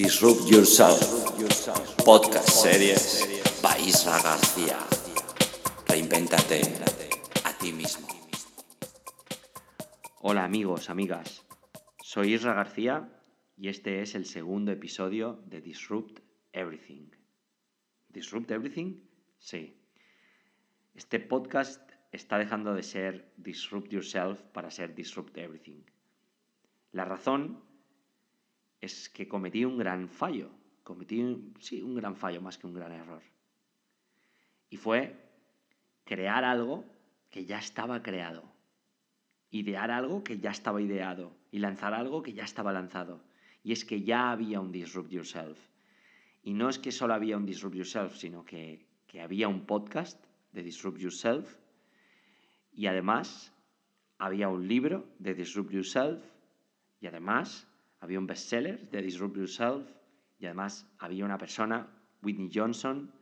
Disrupt Yourself, podcast series Isra García. Reinvéntate a ti mismo. Hola amigos, amigas. Soy Isra García y este es el segundo episodio de Disrupt Everything. ¿Disrupt Everything? Sí. Este podcast está dejando de ser Disrupt Yourself para ser Disrupt Everything. La razón es que cometí un gran fallo. Cometí, sí, un gran fallo más que un gran error. Y fue crear algo que ya estaba creado. Idear algo que ya estaba ideado. Y lanzar algo que ya estaba lanzado. Y es que ya había un Disrupt Yourself. Y no es que solo había un Disrupt Yourself, sino que, que había un podcast de Disrupt Yourself. Y además había un libro de Disrupt Yourself. Y además había un bestseller de Disrupt Yourself y además había una persona, Whitney Johnson,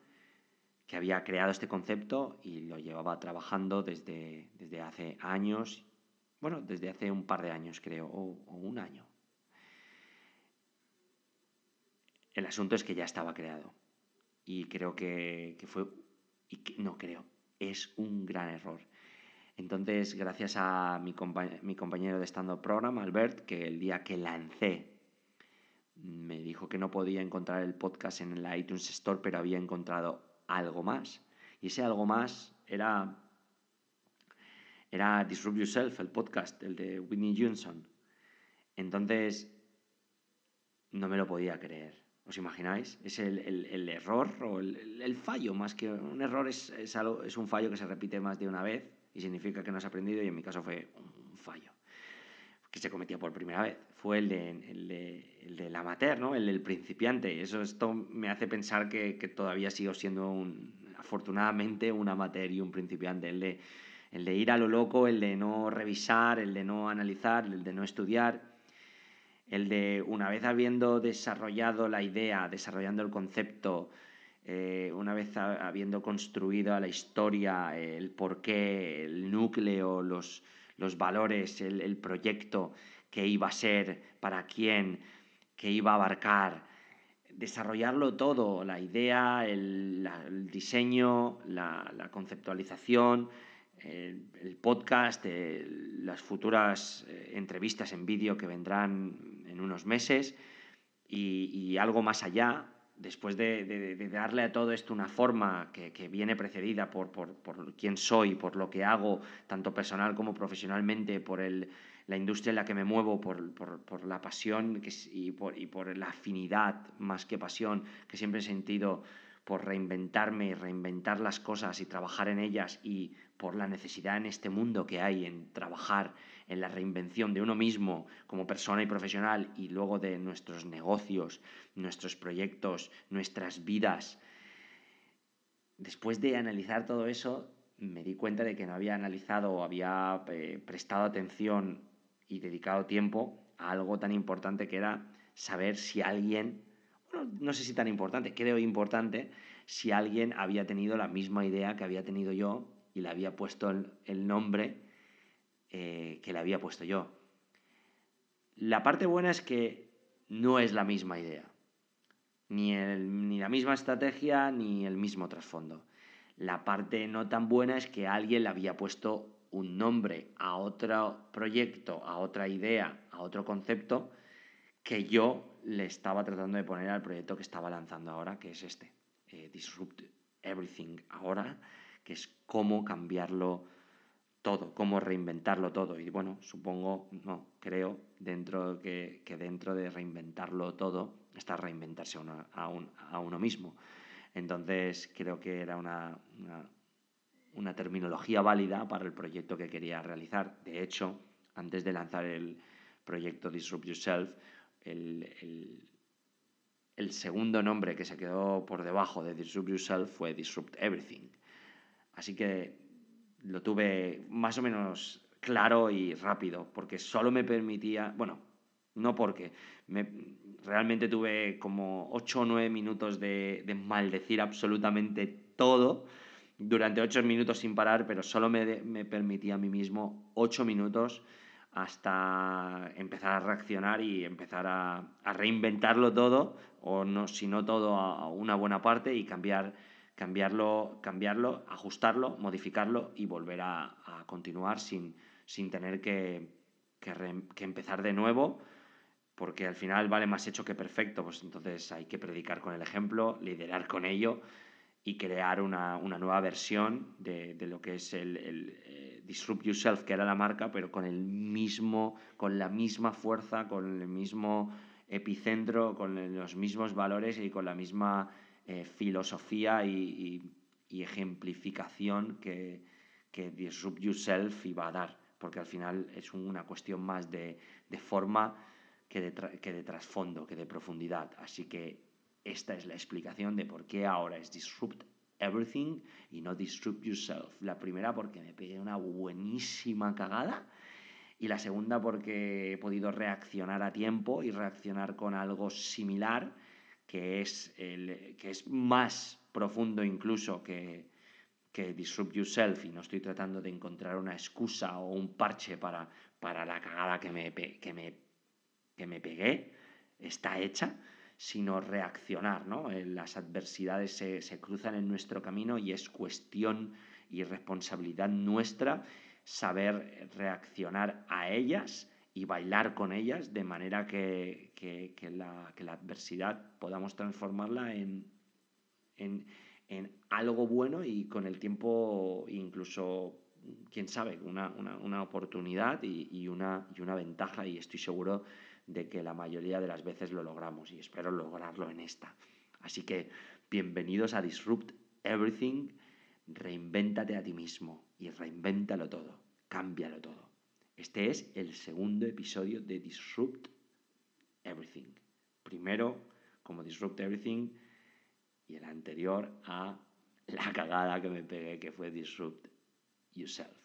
que había creado este concepto y lo llevaba trabajando desde, desde hace años, bueno, desde hace un par de años creo, o, un año. El asunto es que ya estaba creado y creo que, que fue, y que, no creo, es un gran error. Entonces, gracias a mi, compañero de stand-up program, Albert, que el día que lancé me dijo que no podía encontrar el podcast en la iTunes Store, pero había encontrado algo más. Y ese algo más era, era Disrupt Yourself, el podcast, el de Whitney Johnson. Entonces, no me lo podía creer. ¿Os imagináis? Es el, error o el, fallo, más que un error, es, es un fallo que se repite más de una vez y significa que no has aprendido y en mi caso fue un fallo que se cometía por primera vez. Fue el, de, el, de, el del amateur, ¿no? el del principiante. Eso esto me hace pensar que, que, todavía sigo siendo un, afortunadamente un amateur y un principiante. El de, el de ir a lo loco, el de no revisar, el de no analizar, el de no estudiar. El de, una vez habiendo desarrollado la idea, desarrollando el concepto, eh, una vez habiendo construido la historia, el porqué, el núcleo, los, los valores, el, proyecto que iba a ser, para quién, que iba a abarcar, desarrollarlo todo, la idea, el, diseño, la, conceptualización, el, podcast, las futuras eh, entrevistas en vídeo que vendrán en unos meses y algo más allá, después de, darle a todo esto una forma que, viene precedida por, quién soy, por lo que hago, tanto personal como profesionalmente, por la industria en la que me muevo, por, la pasión y, por, la afinidad más que pasión que siempre he sentido por reinventarme y reinventar las cosas y trabajar en ellas y por la necesidad en este mundo que hay en trabajar en la reinvención de uno mismo como persona y profesional y luego de nuestros negocios, nuestros proyectos, nuestras vidas. Después de analizar todo eso, me di cuenta de que no había analizado o había eh, prestado atención y dedicado tiempo a algo tan importante que era saber si alguien, no sé si tan importante, creo importante, si alguien había tenido la misma idea que había tenido yo y le había puesto el nombre eh, que le había puesto yo. La parte buena es que no es la misma idea, ni, ni la misma estrategia, ni el mismo trasfondo. La parte no tan buena es que alguien le había puesto un nombre a otro proyecto, a otra idea, a otro concepto, que yo le estaba tratando de poner al proyecto que estaba lanzando ahora, que es este, eh, Disrupt Everything ahora, que es cómo cambiarlo todo, cómo reinventarlo todo. Y bueno, supongo, no, creo dentro que, que dentro de reinventarlo todo está reinventarse a, a, uno mismo. Entonces creo que era una, una, terminología válida para el proyecto que quería realizar. De hecho, antes de lanzar el proyecto Disrupt Yourself, el, el, el segundo nombre que se quedó por debajo de Disrupt Yourself fue Disrupt Everything. Así que lo tuve más o menos claro y rápido, porque solo me permitía, bueno, no porque, me, realmente tuve como 8 o 9 minutos de, maldecir absolutamente todo durante 8 minutos sin parar, pero solo me, me permitía a mí mismo 8 minutos hasta empezar a reaccionar y empezar a, reinventarlo todo, o no, si no todo, a una buena parte y cambiar, cambiarlo, cambiarlo, ajustarlo, modificarlo y volver a, continuar sin, sin tener que, que, empezar de nuevo, porque al final vale más hecho que perfecto, pues entonces hay que predicar con el ejemplo, liderar con ello y crear una, una nueva versión de, de, lo que es el, el eh, Disrupt Yourself, que era la marca, pero con el mismo, con la misma fuerza, con el mismo epicentro, con los mismos valores y con la misma eh, filosofía y, y, ejemplificación que, que Disrupt Yourself iba a dar, porque al final es una cuestión más de, de forma que de, que de trasfondo, que de profundidad. Así que esta es la explicación de por qué ahora es Disrupt Everything y no Disrupt Yourself. La primera porque me pegué una buenísima cagada y la segunda porque he podido reaccionar a tiempo y reaccionar con algo similar que es, el, que es más profundo incluso que, que Disrupt Yourself y no estoy tratando de encontrar una excusa o un parche para, para la cagada que me, que, me, que me pegué, está hecha sino reaccionar. ¿no? Eh, las adversidades se, cruzan en nuestro camino y es cuestión y responsabilidad nuestra saber reaccionar a ellas y bailar con ellas de manera que, la, adversidad podamos transformarla en, en, algo bueno y con el tiempo incluso, quién sabe, una, oportunidad y, y, una, y una ventaja y estoy seguro de que la mayoría de las veces lo logramos y espero lograrlo en esta. Así que bienvenidos a Disrupt Everything, reinvéntate a ti mismo y reinvéntalo todo, cámbialo todo. Este es el segundo episodio de Disrupt Everything. Primero como Disrupt Everything y el anterior a la cagada que me pegué que fue Disrupt Yourself.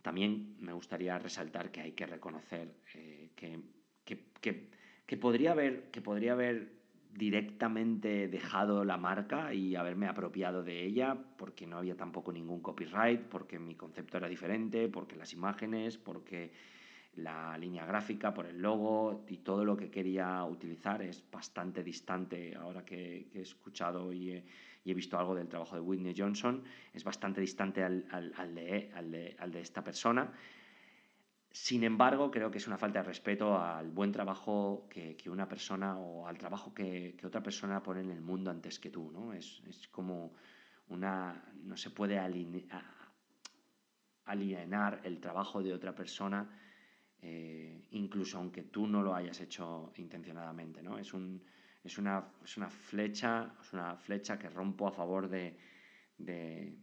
También me gustaría resaltar que hay que reconocer eh, que, podría haber, que podría haber directamente dejado la marca y haberme apropiado de ella porque no había tampoco ningún copyright, porque mi concepto era diferente, porque las imágenes, porque la línea gráfica, por el logo y todo lo que quería utilizar es bastante distante ahora que, he escuchado y he, visto algo del trabajo de Whitney Johnson, es bastante distante al, de, esta persona. Sin embargo, creo que es una falta de respeto al buen trabajo que, una persona o al trabajo que, otra persona pone en el mundo antes que tú. ¿no? Es, como una. No se puede alienar el trabajo de otra persona eh, incluso aunque tú no lo hayas hecho intencionadamente, ¿no? Es, un, es, una, es una, flecha, es una flecha que rompo a favor de, de,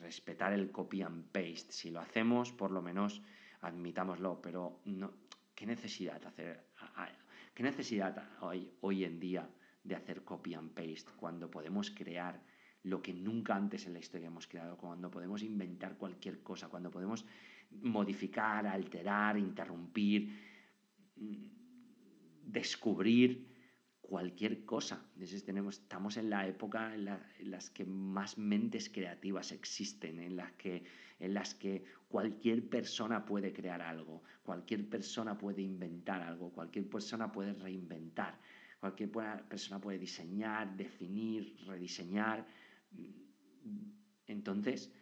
respetar el copy and paste. Si lo hacemos, por lo menos admitámoslo, pero no, ¿qué necesidad hacer, qué necesidad hoy, hoy en día de hacer copy and paste cuando podemos crear lo que nunca antes en la historia hemos creado, cuando podemos inventar cualquier cosa, cuando podemos modificar, alterar, interrumpir, mm, descubrir cualquier cosa. tenemos, estamos en la época en, las que más mentes creativas existen, en las, que, en las que cualquier persona puede crear algo, cualquier persona puede inventar algo, cualquier persona puede reinventar, cualquier persona puede diseñar, definir, rediseñar. Entonces,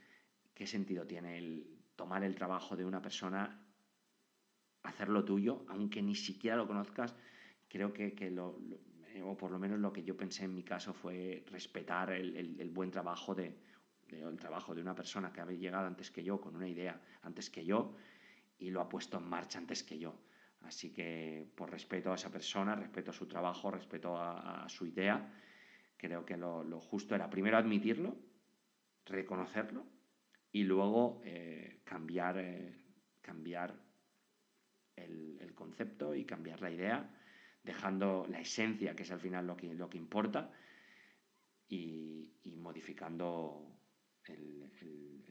¿qué sentido tiene el, tomar el trabajo de una persona, hacerlo tuyo, aunque ni siquiera lo conozcas, creo que, lo, o por lo menos lo que yo pensé en mi caso fue respetar el, buen trabajo de, el trabajo de una persona que había llegado antes que yo, con una idea antes que yo, y lo ha puesto en marcha antes que yo. Así que por respeto a esa persona, respeto a su trabajo, respeto a, su idea, creo que lo, lo, justo era primero admitirlo, reconocerlo y luego eh, cambiar, eh, cambiar el, concepto y cambiar la idea, dejando la esencia, que es al final lo que, lo que importa, y, modificando el,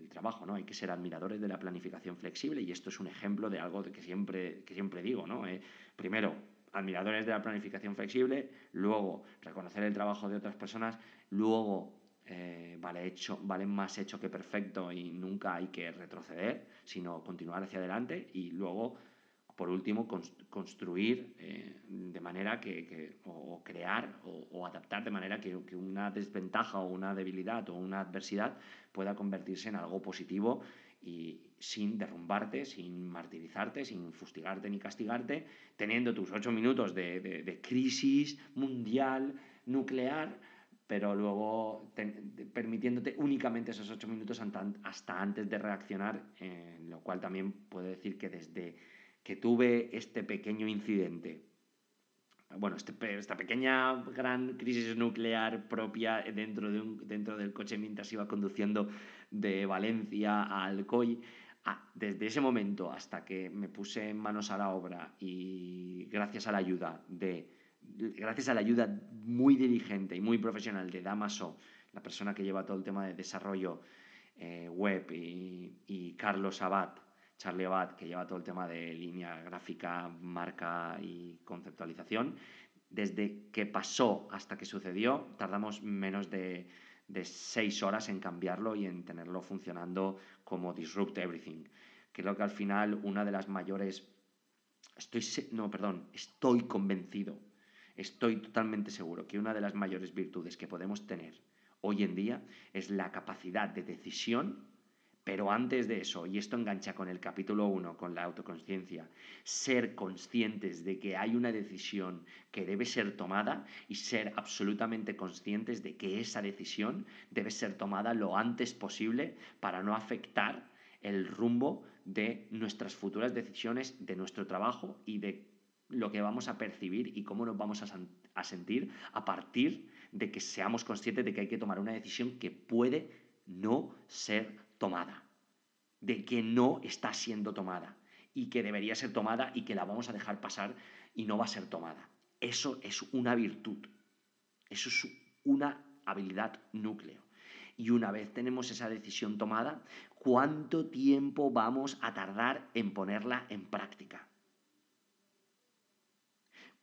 trabajo. ¿no? Hay que ser admiradores de la planificación flexible y esto es un ejemplo de algo que siempre, que siempre digo. ¿no? Eh, primero, admiradores de la planificación flexible, luego reconocer el trabajo de otras personas, luego eh, vale, hecho, vale más hecho que perfecto y nunca hay que retroceder, sino continuar hacia adelante y luego, por último, construir eh, de manera que, o, crear o, adaptar de manera que, una desventaja o una debilidad o una adversidad pueda convertirse en algo positivo y sin derrumbarte, sin martirizarte, sin fustigarte ni castigarte, teniendo tus ocho minutos de, crisis mundial, nuclear, pero luego permitiéndote únicamente esos ocho minutos hasta antes de reaccionar, en lo cual también puedo decir que desde que tuve este pequeño incidente, bueno, este esta pequeña gran crisis nuclear propia dentro, de un, dentro del coche mientras iba conduciendo de Valencia a Alcoy, desde ese momento hasta que me puse manos a la obra y gracias a la ayuda de gracias a la ayuda muy diligente y muy profesional de Damaso, la persona que lleva todo el tema de desarrollo eh, web, y, Carlos Abad, Charlie Abad, que lleva todo el tema de línea gráfica, marca y conceptualización, desde que pasó hasta que sucedió, tardamos menos de de seis horas en cambiarlo y en tenerlo funcionando como Disrupt Everything. Creo que al final una de las mayores... Estoy, no, perdón, estoy convencido, estoy totalmente seguro que una de las mayores virtudes que podemos tener hoy en día es la capacidad de decisión pero antes de eso, y esto engancha con el capítulo 1, con la autoconciencia, ser conscientes de que hay una decisión que debe ser tomada y ser absolutamente conscientes de que esa decisión debe ser tomada lo antes posible para no afectar el rumbo de nuestras futuras decisiones, de nuestro trabajo y de lo que vamos a percibir y cómo nos vamos a, a sentir a partir de que seamos conscientes de que hay que tomar una decisión que puede no ser tomada, de que no está siendo tomada y que debería ser tomada y que la vamos a dejar pasar y no va a ser tomada. Eso es una virtud, eso es una habilidad núcleo. Y una vez tenemos esa decisión tomada, ¿cuánto tiempo vamos a tardar en ponerla en práctica?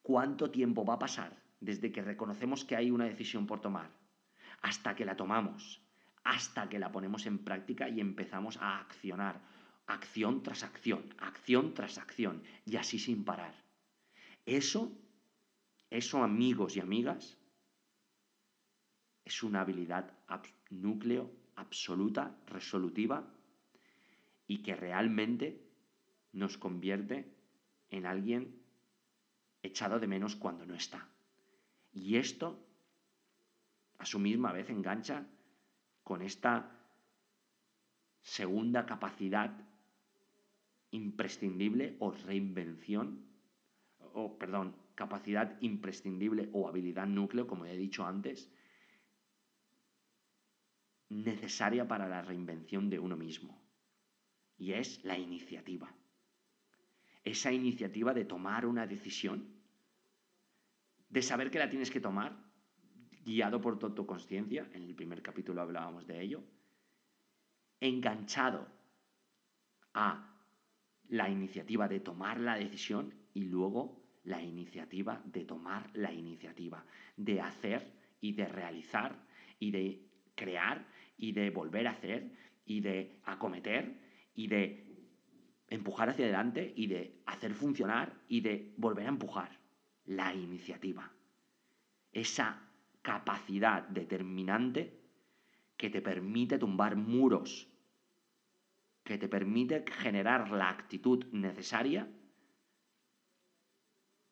¿Cuánto tiempo va a pasar desde que reconocemos que hay una decisión por tomar hasta que la tomamos, hasta que la ponemos en práctica y empezamos a accionar, acción tras acción, acción tras acción, y así sin parar. Eso, eso amigos y amigas, es una habilidad núcleo absoluta, resolutiva, y que realmente nos convierte en alguien echado de menos cuando no está. Y esto, a su misma vez, engancha con esta segunda capacidad imprescindible o reinvención, o perdón, capacidad imprescindible o habilidad núcleo, como he dicho antes, necesaria para la reinvención de uno mismo. Y es la iniciativa. Esa iniciativa de tomar una decisión, de saber que la tienes que tomar, guiado por tu autoconsciencia, en el primer capítulo hablábamos de ello, enganchado a la iniciativa de tomar la decisión y luego la iniciativa de tomar la iniciativa, de hacer y de realizar y de crear y de volver a hacer y de acometer y de empujar hacia adelante y de hacer funcionar y de volver a empujar la iniciativa. Esa capacidad determinante que te permite tumbar muros, que te permite generar la actitud necesaria,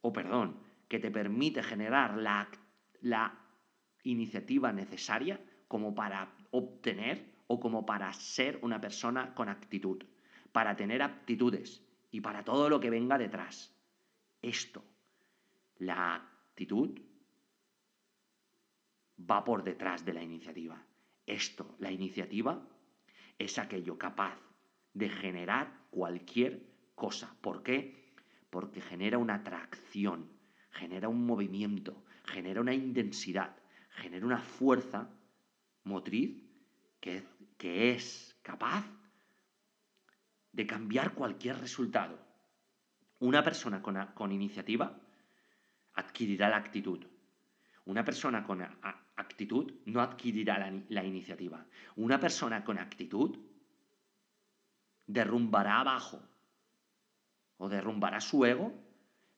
o perdón, que te permite generar la, la iniciativa necesaria como para obtener o como para ser una persona con actitud, para tener aptitudes y para todo lo que venga detrás. Esto, la actitud, va por detrás de la iniciativa. Esto, la iniciativa, es aquello capaz de generar cualquier cosa. ¿Por qué? Porque genera una atracción, genera un movimiento, genera una intensidad, genera una fuerza motriz que, es capaz de cambiar cualquier resultado. Una persona con iniciativa adquirirá la actitud, Una persona con actitud no adquirirá la, iniciativa. Una persona con actitud derrumbará abajo o derrumbará su ego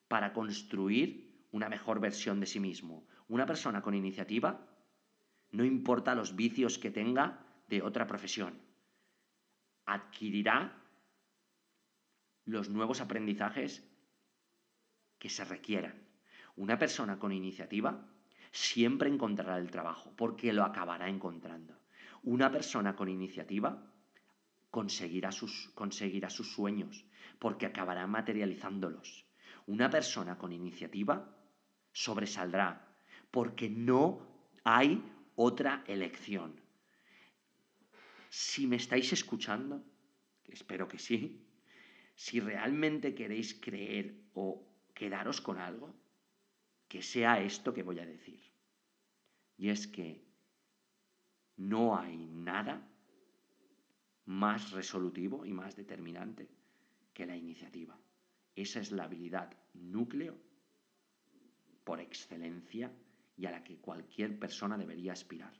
para construir una mejor versión de sí mismo. Una persona con iniciativa no importa los vicios que tenga de otra profesión. Adquirirá los nuevos aprendizajes que se requieran. Una persona con iniciativa siempre encontrará el trabajo, porque lo acabará encontrando. Una persona con iniciativa conseguirá sus, conseguirá sus sueños, porque acabará materializándolos. Una persona con iniciativa sobresaldrá, porque no hay otra elección. Si me estáis escuchando, espero que sí, si realmente queréis creer o quedaros con algo, que sea esto que voy a decir. Y es que no hay nada más resolutivo y más determinante que la iniciativa. Esa es la habilidad núcleo por excelencia y a la que cualquier persona debería aspirar.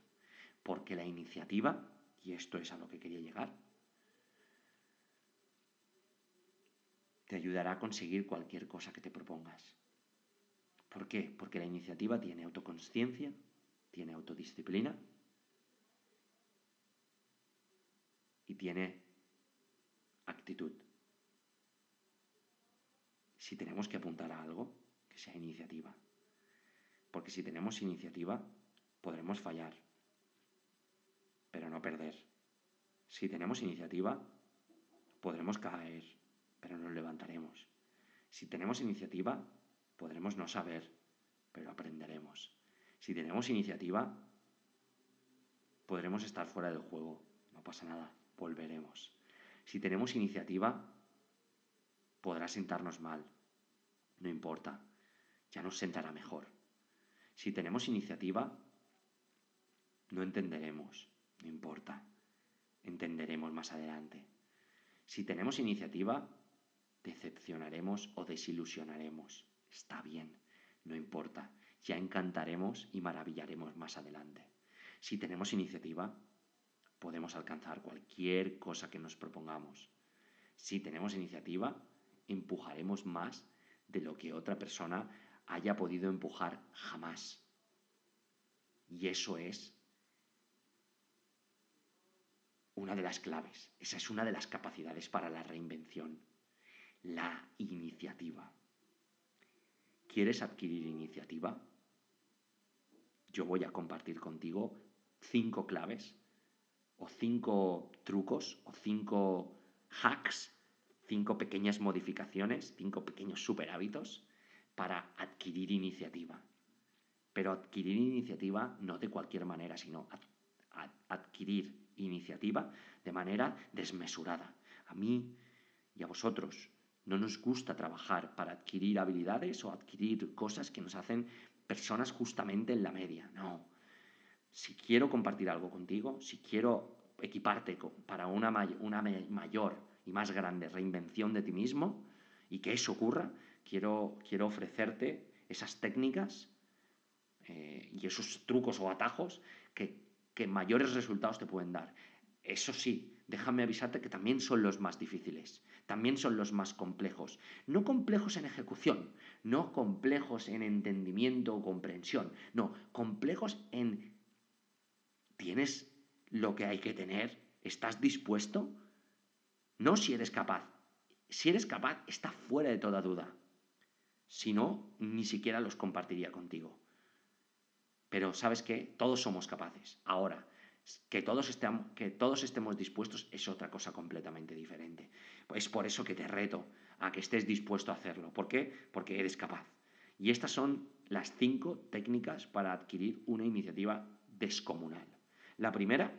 Porque la iniciativa, y esto es a lo que quería llegar, te ayudará a conseguir cualquier cosa que te propongas. ¿Por qué? Porque la iniciativa tiene autoconsciencia, tiene autodisciplina y tiene actitud. Si tenemos que apuntar a algo, que sea iniciativa. Porque si tenemos iniciativa, podremos fallar, pero no perder. Si tenemos iniciativa, podremos caer, pero nos levantaremos. Si tenemos iniciativa, podremos no saber, pero aprenderemos. Si tenemos iniciativa, podremos estar fuera del juego, no pasa nada, volveremos. Si tenemos iniciativa, podrá sentarnos mal, no importa, ya nos sentará mejor. Si tenemos iniciativa, no entenderemos, no importa, entenderemos más adelante. Si tenemos iniciativa, decepcionaremos o desilusionaremos. Está bien, no importa, ya encantaremos y maravillaremos más adelante. Si tenemos iniciativa, podemos alcanzar cualquier cosa que nos propongamos. Si tenemos iniciativa, empujaremos más de lo que otra persona haya podido empujar jamás. Y eso es una de las claves, esa es una de las capacidades para la reinvención, la iniciativa. ¿Quieres adquirir iniciativa? Yo voy a compartir contigo cinco claves o cinco trucos o cinco hacks, cinco pequeñas modificaciones, cinco pequeños super hábitos para adquirir iniciativa. Pero adquirir iniciativa no de cualquier manera, sino adquirir iniciativa de manera desmesurada. A mí y a vosotros no nos gusta trabajar para adquirir habilidades o adquirir cosas que nos hacen personas justamente en la media. No. Si quiero compartir algo contigo, si quiero equiparte para una, mayor y más grande reinvención de ti mismo y que eso ocurra, quiero, quiero ofrecerte esas técnicas eh, y esos trucos o atajos que, que mayores resultados te pueden dar. Eso sí, déjame avisarte que también son los más difíciles, también son los más complejos. No complejos en ejecución, no complejos en entendimiento o comprensión, no, complejos en... ¿Tienes lo que hay que tener? ¿Estás dispuesto? No si eres capaz. Si eres capaz, está fuera de toda duda. Si no, ni siquiera los compartiría contigo. Pero sabes que todos somos capaces. Ahora, que todos, estemos, que todos estemos dispuestos es otra cosa completamente diferente. Es por eso que te reto a que estés dispuesto a hacerlo. ¿Por qué? Porque eres capaz. Y estas son las cinco técnicas para adquirir una iniciativa descomunal. La primera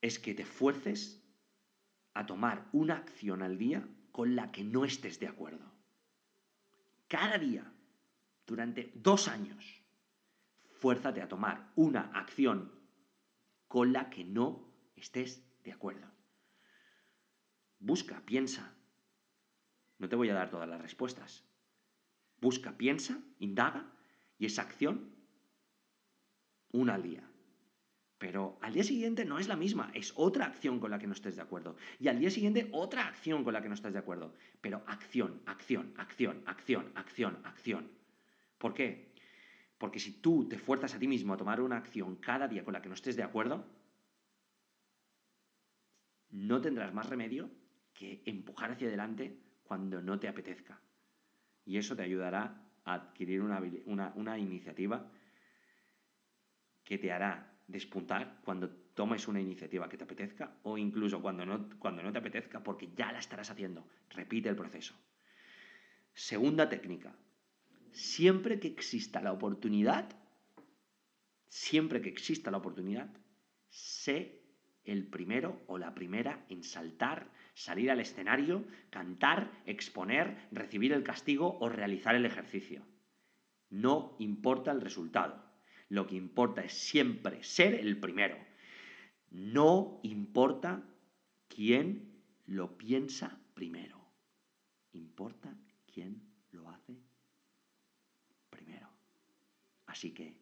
es que te fuerces a tomar una acción al día con la que no estés de acuerdo. Cada día, durante dos años, fuérzate a tomar una acción con la que no estés de acuerdo. Busca, piensa. No te voy a dar todas las respuestas. Busca, piensa, indaga Y esa acción, una al día. Pero al día siguiente no es la misma, es otra acción con la que no estés de acuerdo. Y al día siguiente otra acción con la que no estás de acuerdo. Pero acción, acción, acción, acción, acción, acción. ¿Por qué? Porque si tú te fuerzas a ti mismo a tomar una acción cada día con la que no estés de acuerdo, no tendrás más remedio que empujar hacia adelante cuando no te apetezca. Y eso te ayudará a adquirir una, una iniciativa que te hará despuntar cuando tomes una iniciativa que te apetezca o incluso cuando no, cuando no te apetezca porque ya la estarás haciendo. Repite el proceso. Segunda técnica. Siempre que exista la oportunidad, siempre que exista la oportunidad, sé el primero o la primera en saltar, salir al escenario, cantar, exponer, recibir el castigo o realizar el ejercicio. No importa el resultado. Lo que importa es siempre ser el primero. No importa quién lo piensa primero. Importa quién lo hace primero. Así que,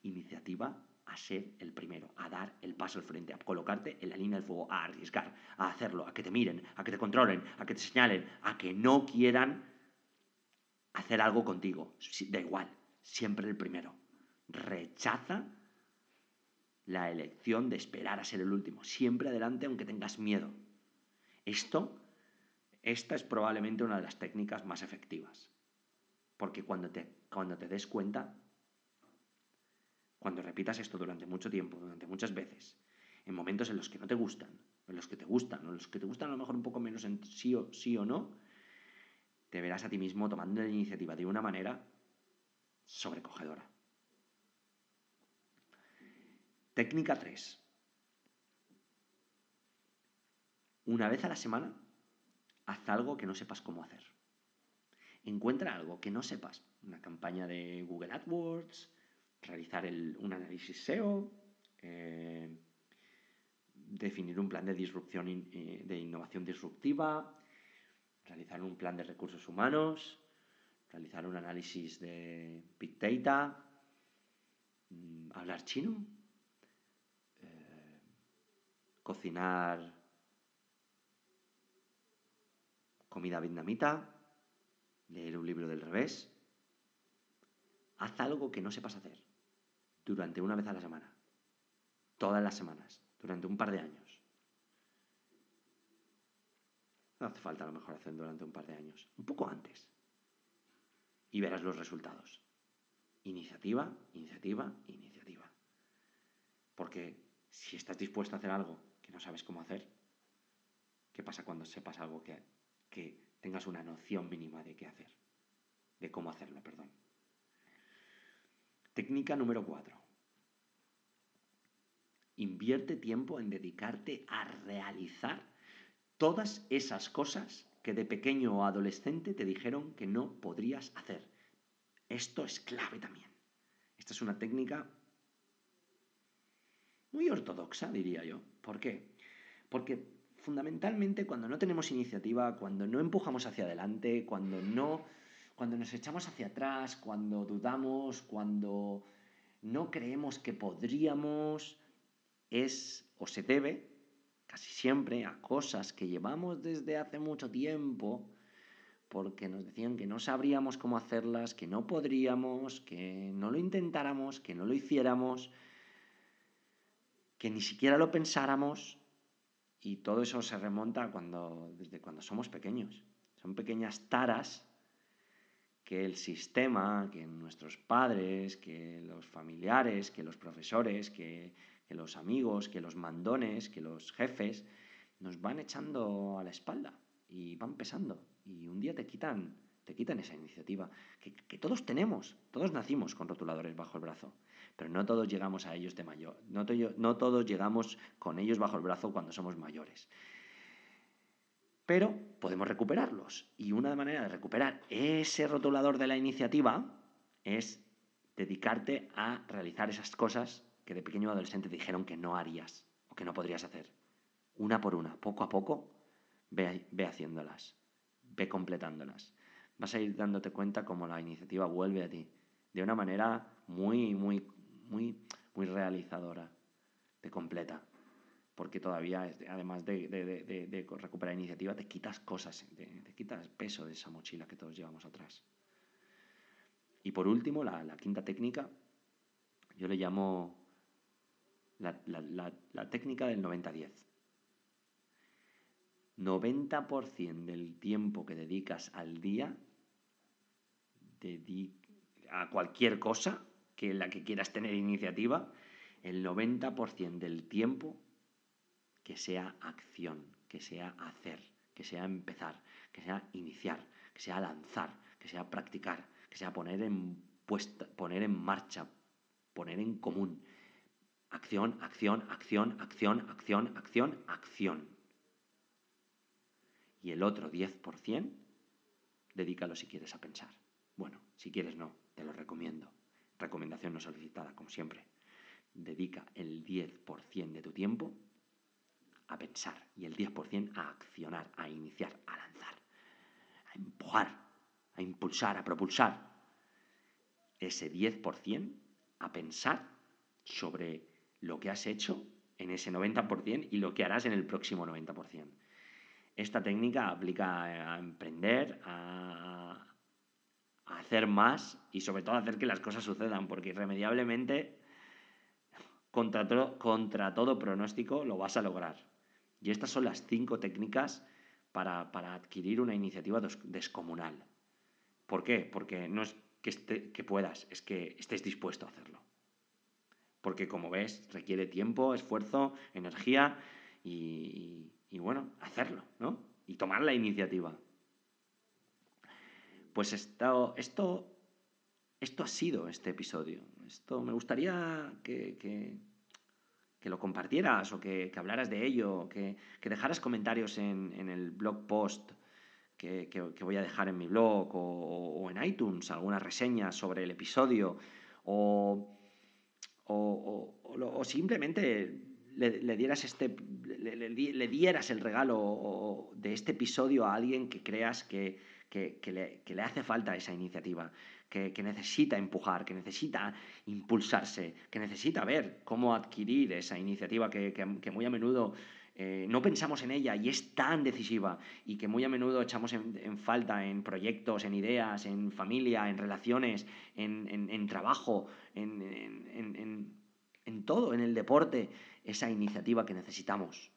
iniciativa a ser el primero, a dar el paso al frente, a colocarte en la línea del fuego, a arriesgar, a hacerlo, a que te miren, a que te controlen, a que te señalen, a que no quieran hacer algo contigo. Da igual, siempre el primero rechaza la elección de esperar a ser el último. Siempre adelante aunque tengas miedo. Esto, esta es probablemente una de las técnicas más efectivas. Porque cuando te, cuando te des cuenta, cuando repitas esto durante mucho tiempo, durante muchas veces, en momentos en los que no te gustan, en los que te gustan, o en los que te gustan a lo mejor un poco menos en sí o, sí o no, te verás a ti mismo tomando la iniciativa de una manera sobrecogedora. Técnica 3. Una vez a la semana, haz algo que no sepas cómo hacer. Encuentra algo que no sepas. Una campaña de Google AdWords, realizar un análisis SEO, eh, definir un plan de disrupción, eh, de innovación disruptiva, realizar un plan de recursos humanos, realizar un análisis de Big Data, mm, hablar chino, cocinar comida vietnamita, leer un libro del revés. Haz algo que no sepas hacer durante una vez a la semana, todas las semanas, durante un par de años. No hace falta a lo mejor hacer durante un par de años, un poco antes. Y verás los resultados. Iniciativa, iniciativa, iniciativa. Porque si estás dispuesto a hacer algo no sabes cómo hacer, ¿qué pasa cuando sepas algo que, que tengas una noción mínima de qué hacer? De cómo hacerlo, perdón. Técnica número 4. Invierte tiempo en dedicarte a realizar todas esas cosas que de pequeño o adolescente te dijeron que no podrías hacer. Esto es clave también. Esta es una técnica muy ortodoxa, diría yo. ¿Por qué? Porque fundamentalmente cuando no tenemos iniciativa, cuando no empujamos hacia adelante, cuando no cuando nos echamos hacia atrás, cuando dudamos, cuando no creemos que podríamos, es o se debe casi siempre a cosas que llevamos desde hace mucho tiempo, porque nos decían que no sabríamos cómo hacerlas, que no podríamos, que no lo intentáramos, que no lo hiciéramos, que ni siquiera lo pensáramos y todo eso se remonta cuando, desde cuando somos pequeños. Son pequeñas taras que el sistema, que nuestros padres, que los familiares, que los profesores, que, los amigos, que los mandones, que los jefes, nos van echando a la espalda y van pesando. Y un día te quitan, te quitan esa iniciativa que, que todos tenemos, todos nacimos con rotuladores bajo el brazo pero no todos llegamos a ellos de mayor, no, no todos llegamos con ellos bajo el brazo cuando somos mayores. Pero podemos recuperarlos y una manera de recuperar ese rotulador de la iniciativa es dedicarte a realizar esas cosas que de pequeño adolescente te dijeron que no harías o que no podrías hacer. Una por una, poco a poco, ve, ve haciéndolas, ve completándolas. Vas a ir dándote cuenta cómo la iniciativa vuelve a ti de una manera muy, muy, muy, muy realizadora, te completa. Porque todavía, además de, recuperar iniciativa, te quitas cosas, te, quitas peso de esa mochila que todos llevamos atrás. Y por último, la, quinta técnica, yo le llamo la, la técnica del 90-10. 90% del tiempo que dedicas al día a cualquier cosa que en la que quieras tener iniciativa, el 90% del tiempo que sea acción, que sea hacer, que sea empezar, que sea iniciar, que sea lanzar, que sea practicar, que sea poner en, puesta, poner en marcha, poner en común. Acción, acción, acción, acción, acción, acción, acción. Y el otro 10%, dedícalo si quieres a pensar. Bueno, si quieres no, te lo recomiendo. Recomendación no solicitada, como siempre. Dedica el 10% de tu tiempo a pensar y el 10% a accionar, a iniciar, a lanzar, a empujar, a impulsar, a propulsar. Ese 10% a pensar sobre lo que has hecho en ese 90% y lo que harás en el próximo 90%. Esta técnica aplica a emprender, a, hacer más y sobre todo hacer que las cosas sucedan, porque irremediablemente, contra, todo pronóstico, lo vas a lograr. Y estas son las cinco técnicas para, adquirir una iniciativa descomunal. ¿Por qué? Porque no es que, que puedas, es que estés dispuesto a hacerlo. Porque como ves, requiere tiempo, esfuerzo, energía y bueno, hacerlo, ¿no? Y tomar la iniciativa. Pues esto, esto, esto ha sido este episodio. Esto me gustaría que, que, lo compartieras o que, hablaras de ello, que, dejaras comentarios en, el blog post que, voy a dejar en mi blog o, en iTunes, alguna reseña sobre el episodio o, o simplemente le, dieras este, le, dieras el regalo de este episodio a alguien que creas que, le, hace falta esa iniciativa, que, necesita empujar, que necesita impulsarse, que necesita ver cómo adquirir esa iniciativa que, muy a menudo eh, no pensamos en ella y es tan decisiva y que muy a menudo echamos en, falta en proyectos, en ideas, en familia, en relaciones, en, trabajo, en, en todo, en el deporte esa iniciativa que necesitamos.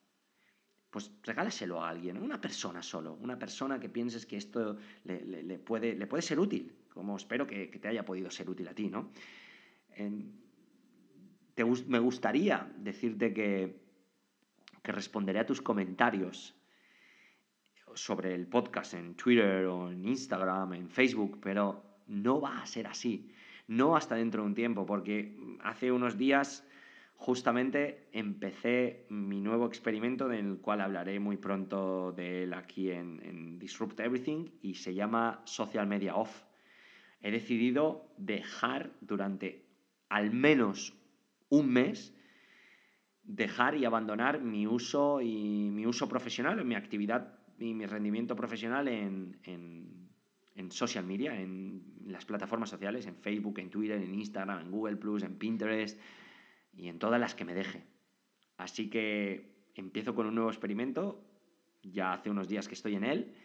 Pues regálaselo a alguien, una persona solo, una persona que pienses que esto le, puede, le puede, ser útil, como espero que, te haya podido ser útil a ti, ¿no? me gustaría decirte que, que responderé a tus comentarios sobre el podcast en Twitter o en Instagram, en Facebook, pero no va a ser así. No hasta dentro de un tiempo, porque hace unos días justamente empecé mi nuevo experimento del cual hablaré muy pronto de él aquí en, Disrupt Everything y se llama Social Media Off. He decidido dejar durante al menos un mes dejar y abandonar mi uso y mi uso profesional, mi actividad y mi rendimiento profesional en, en social media, en las plataformas sociales, en Facebook, en Twitter, en Instagram, en Google Plus, en Pinterest, y en todas las que me deje. Así que empiezo con un nuevo experimento, ya hace unos días que estoy en él,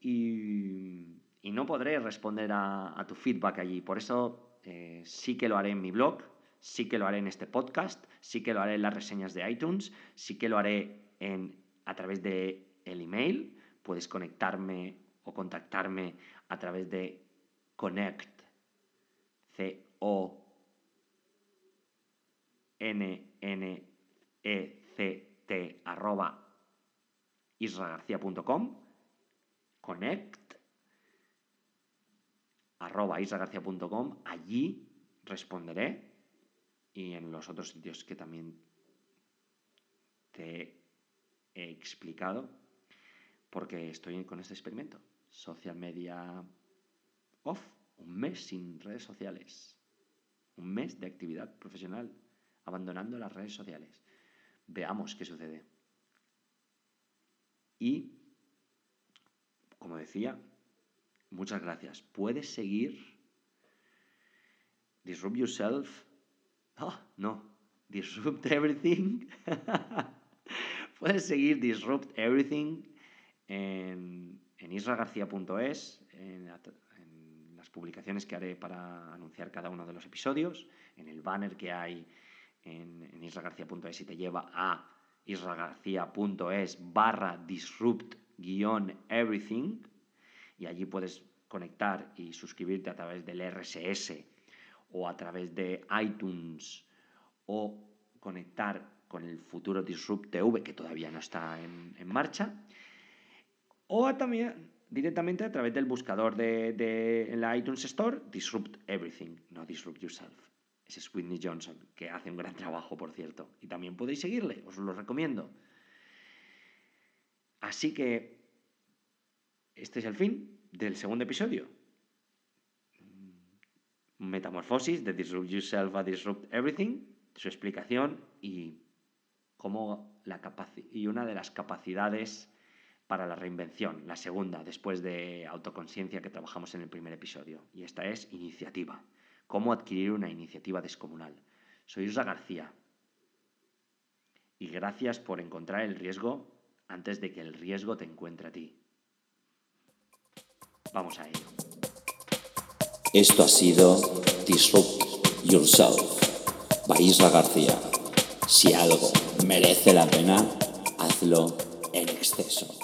y, no podré responder a, tu feedback allí. Por eso eh, sí que lo haré en mi blog, sí que lo haré en este podcast, sí que lo haré en las reseñas de iTunes, sí que lo haré en, a través de email. Puedes conectarme o contactarme a través de connect, c o n-n-e-c-t arroba isragarcía.com connect arroba isragarcía.com allí responderé y en los otros sitios que también te he explicado porque estoy con este experimento. Social media off un mes sin redes sociales un mes de actividad profesional abandonando las redes sociales. Veamos qué sucede. Y, como decía, muchas gracias. Puedes seguir Disrupt Yourself. Ah, no. Disrupt Everything. Puedes seguir Disrupt Everything en, en isragarcía.es, en las publicaciones que haré para anunciar cada uno de los episodios, en el banner que hay en, en isragarcía.es y te lleva a isragarcía.es barra disrupt guion everything y allí puedes conectar y suscribirte a través del RSS o a través de iTunes o conectar con el futuro Disrupt TV que todavía no está en, marcha o también directamente a través del buscador de, de, en la iTunes Store Disrupt Everything, no Disrupt Yourself. Es Whitney Johnson, que hace un gran trabajo, por cierto. Y también podéis seguirle, os lo recomiendo. Así que este es el fin del segundo episodio. Metamorfosis de Disrupt Yourself a Disrupt Everything, su explicación y cómo la y una de las capacidades para la reinvención, la segunda, después de autoconciencia que trabajamos en el primer episodio. Y esta es iniciativa. Cómo adquirir una iniciativa descomunal. Soy Isra García. Y gracias por encontrar el riesgo antes de que el riesgo te encuentre a ti. Vamos a ello. Esto ha sido Disrupt Yourself by García. Si algo merece la pena, hazlo en exceso.